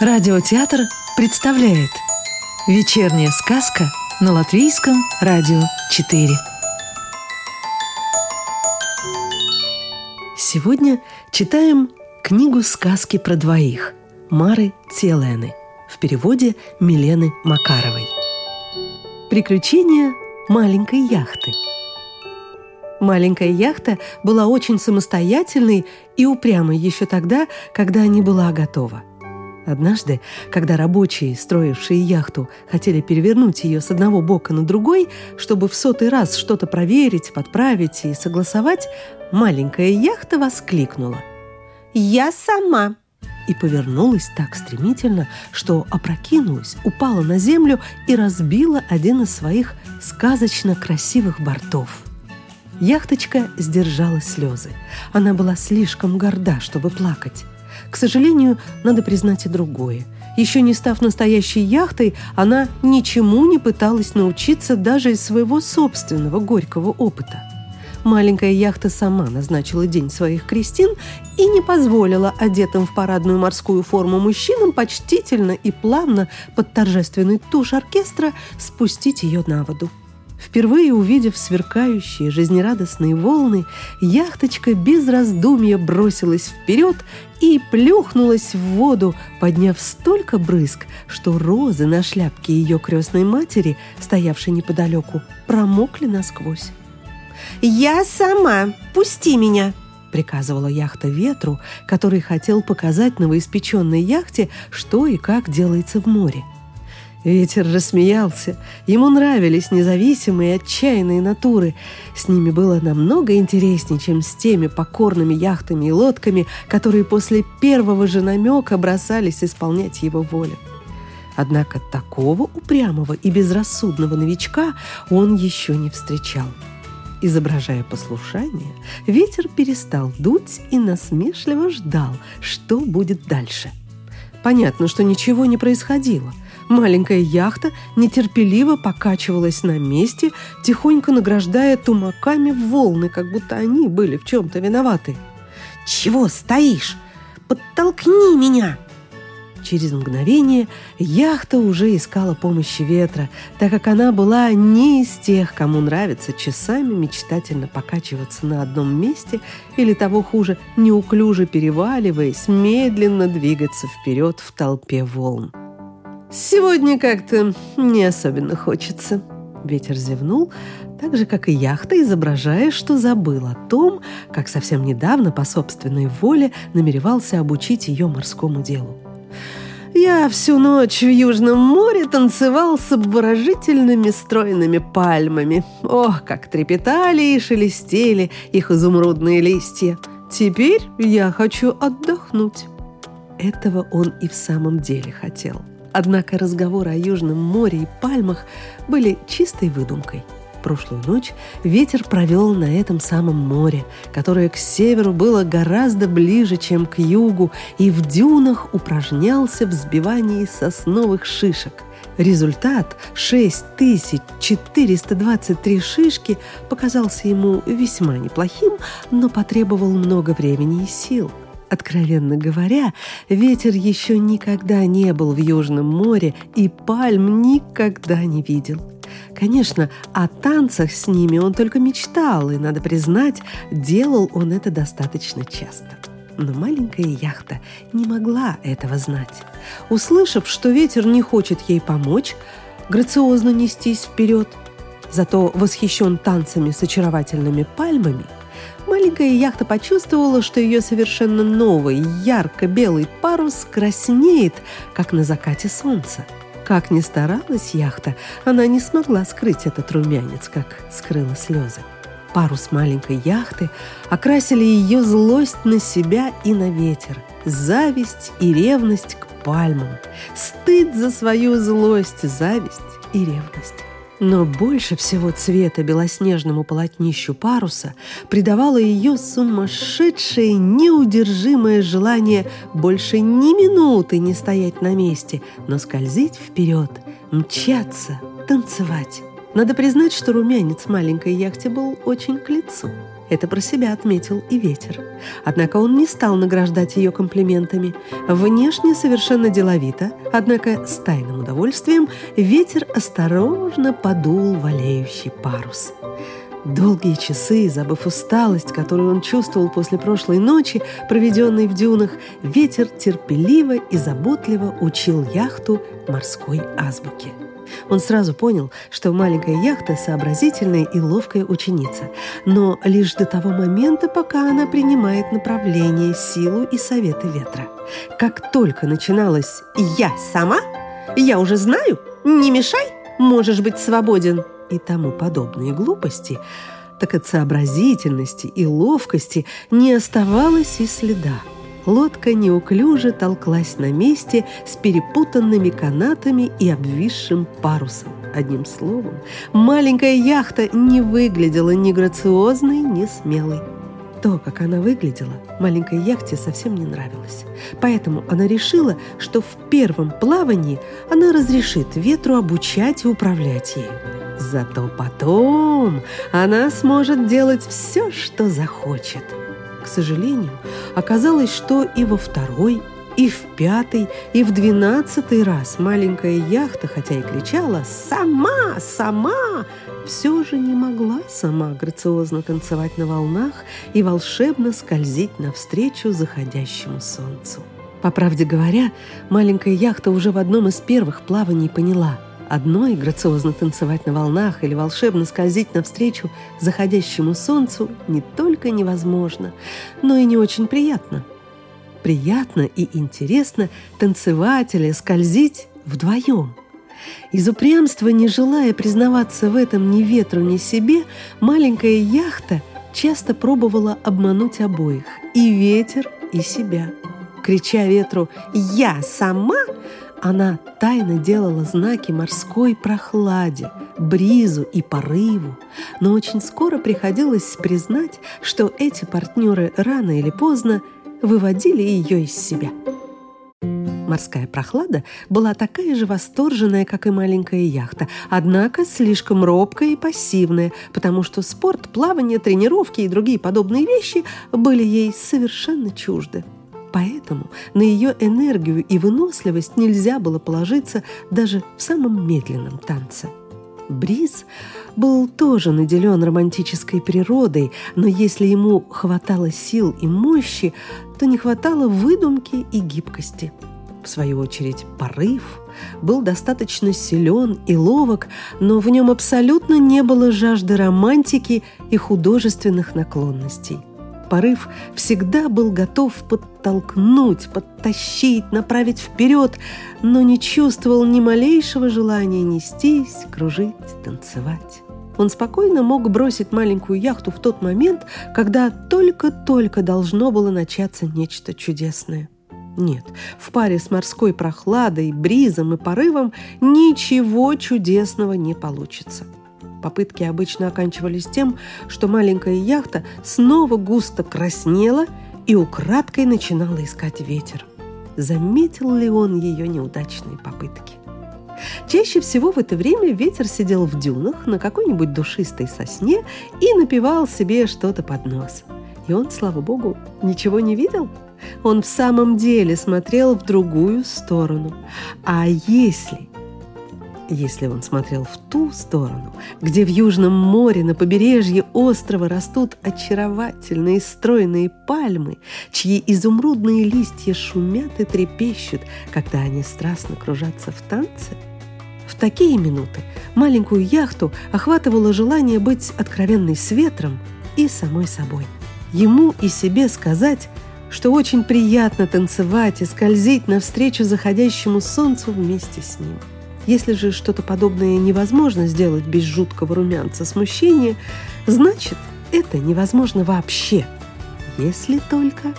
Радиотеатр представляет Вечерняя сказка на Латвийском радио 4 Сегодня читаем книгу сказки про двоих Мары Целены в переводе Милены Макаровой. Приключения маленькой яхты. Маленькая яхта была очень самостоятельной и упрямой еще тогда, когда не была готова. Однажды, когда рабочие, строившие яхту, хотели перевернуть ее с одного бока на другой, чтобы в сотый раз что-то проверить, подправить и согласовать, маленькая яхта воскликнула. «Я сама!» и повернулась так стремительно, что опрокинулась, упала на землю и разбила один из своих сказочно красивых бортов. Яхточка сдержала слезы. Она была слишком горда, чтобы плакать. К сожалению, надо признать и другое. Еще не став настоящей яхтой, она ничему не пыталась научиться даже из своего собственного горького опыта. Маленькая яхта сама назначила день своих крестин и не позволила одетым в парадную морскую форму мужчинам почтительно и плавно под торжественный тушь оркестра спустить ее на воду. Впервые увидев сверкающие жизнерадостные волны, яхточка без раздумья бросилась вперед и плюхнулась в воду, подняв столько брызг, что розы на шляпке ее крестной матери, стоявшей неподалеку, промокли насквозь. «Я сама! Пусти меня!» — приказывала яхта ветру, который хотел показать новоиспеченной яхте, что и как делается в море. Ветер рассмеялся. Ему нравились независимые отчаянные натуры. С ними было намного интереснее, чем с теми покорными яхтами и лодками, которые после первого же намека бросались исполнять его волю. Однако такого упрямого и безрассудного новичка он еще не встречал. Изображая послушание, ветер перестал дуть и насмешливо ждал, что будет дальше. Понятно, что ничего не происходило – Маленькая яхта нетерпеливо покачивалась на месте, тихонько награждая тумаками волны, как будто они были в чем-то виноваты. «Чего стоишь? Подтолкни меня!» Через мгновение яхта уже искала помощи ветра, так как она была не из тех, кому нравится часами мечтательно покачиваться на одном месте или того хуже, неуклюже переваливаясь, медленно двигаться вперед в толпе волн. «Сегодня как-то не особенно хочется». Ветер зевнул, так же, как и яхта, изображая, что забыл о том, как совсем недавно по собственной воле намеревался обучить ее морскому делу. Я всю ночь в Южном море танцевал с обворожительными стройными пальмами. Ох, как трепетали и шелестели их изумрудные листья. Теперь я хочу отдохнуть. Этого он и в самом деле хотел. Однако разговоры о Южном море и пальмах были чистой выдумкой. Прошлую ночь ветер провел на этом самом море, которое к северу было гораздо ближе, чем к югу, и в дюнах упражнялся в сбивании сосновых шишек. Результат 6423 шишки показался ему весьма неплохим, но потребовал много времени и сил – Откровенно говоря, ветер еще никогда не был в Южном море и пальм никогда не видел. Конечно, о танцах с ними он только мечтал, и, надо признать, делал он это достаточно часто. Но маленькая яхта не могла этого знать. Услышав, что ветер не хочет ей помочь, грациозно нестись вперед, зато восхищен танцами с очаровательными пальмами – маленькая яхта почувствовала, что ее совершенно новый, ярко-белый парус краснеет, как на закате солнца. Как ни старалась яхта, она не смогла скрыть этот румянец, как скрыла слезы. Парус маленькой яхты окрасили ее злость на себя и на ветер, зависть и ревность к пальмам, стыд за свою злость, зависть и ревность. Но больше всего цвета белоснежному полотнищу паруса придавало ее сумасшедшее, неудержимое желание больше ни минуты не стоять на месте, но скользить вперед, мчаться, танцевать. Надо признать, что румянец маленькой яхте был очень к лицу. Это про себя отметил и ветер. Однако он не стал награждать ее комплиментами. Внешне совершенно деловито, однако с тайным удовольствием ветер осторожно подул валеющий парус. Долгие часы, забыв усталость, которую он чувствовал после прошлой ночи, проведенной в дюнах, ветер терпеливо и заботливо учил яхту морской азбуке. Он сразу понял, что маленькая яхта – сообразительная и ловкая ученица, но лишь до того момента, пока она принимает направление, силу и советы ветра. Как только начиналось «я сама», «я уже знаю», «не мешай», «можешь быть свободен» и тому подобные глупости, так от сообразительности и ловкости не оставалось и следа. Лодка неуклюже толклась на месте с перепутанными канатами и обвисшим парусом. Одним словом, маленькая яхта не выглядела ни грациозной, ни смелой. То, как она выглядела, маленькой яхте совсем не нравилось. Поэтому она решила, что в первом плавании она разрешит ветру обучать и управлять ею. Зато потом она сможет делать все, что захочет – к сожалению, оказалось, что и во второй, и в пятый, и в двенадцатый раз маленькая яхта, хотя и кричала «Сама! Сама!», все же не могла сама грациозно танцевать на волнах и волшебно скользить навстречу заходящему солнцу. По правде говоря, маленькая яхта уже в одном из первых плаваний поняла – Одной грациозно танцевать на волнах или волшебно скользить навстречу заходящему солнцу не только невозможно, но и не очень приятно. Приятно и интересно танцевать или скользить вдвоем. Из упрямства, не желая признаваться в этом ни ветру, ни себе, маленькая яхта часто пробовала обмануть обоих – и ветер, и себя. Крича ветру «Я сама!», она тайно делала знаки морской прохладе, бризу и порыву, но очень скоро приходилось признать, что эти партнеры рано или поздно выводили ее из себя. Морская прохлада была такая же восторженная, как и маленькая яхта, однако слишком робкая и пассивная, потому что спорт, плавание, тренировки и другие подобные вещи были ей совершенно чужды. Поэтому на ее энергию и выносливость нельзя было положиться даже в самом медленном танце. Бриз был тоже наделен романтической природой, но если ему хватало сил и мощи, то не хватало выдумки и гибкости. В свою очередь, порыв был достаточно силен и ловок, но в нем абсолютно не было жажды романтики и художественных наклонностей порыв всегда был готов подтолкнуть, подтащить, направить вперед, но не чувствовал ни малейшего желания нестись, кружить, танцевать. Он спокойно мог бросить маленькую яхту в тот момент, когда только-только должно было начаться нечто чудесное. Нет, в паре с морской прохладой, бризом и порывом ничего чудесного не получится. Попытки обычно оканчивались тем, что маленькая яхта снова густо краснела и украдкой начинала искать ветер. Заметил ли он ее неудачные попытки? Чаще всего в это время ветер сидел в дюнах на какой-нибудь душистой сосне и напевал себе что-то под нос. И он, слава богу, ничего не видел. Он в самом деле смотрел в другую сторону. А если если он смотрел в ту сторону, где в Южном море на побережье острова растут очаровательные стройные пальмы, чьи изумрудные листья шумят и трепещут, когда они страстно кружатся в танце, в такие минуты маленькую яхту охватывало желание быть откровенной с ветром и самой собой. Ему и себе сказать, что очень приятно танцевать и скользить навстречу заходящему солнцу вместе с ним – если же что-то подобное невозможно сделать без жуткого румянца смущения, значит, это невозможно вообще. Если только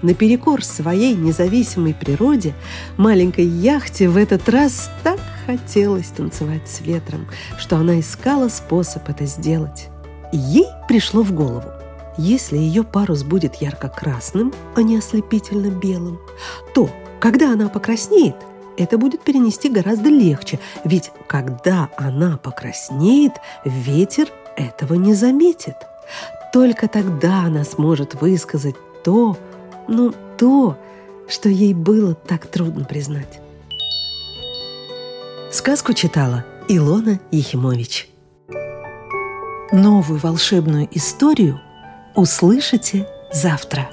наперекор своей независимой природе маленькой яхте в этот раз так хотелось танцевать с ветром, что она искала способ это сделать. ей пришло в голову, если ее парус будет ярко-красным, а не ослепительно белым, то, когда она покраснеет – это будет перенести гораздо легче, ведь когда она покраснеет, ветер этого не заметит. Только тогда она сможет высказать то, ну, то, что ей было так трудно признать. Сказку читала Илона Ехимович. Новую волшебную историю услышите завтра.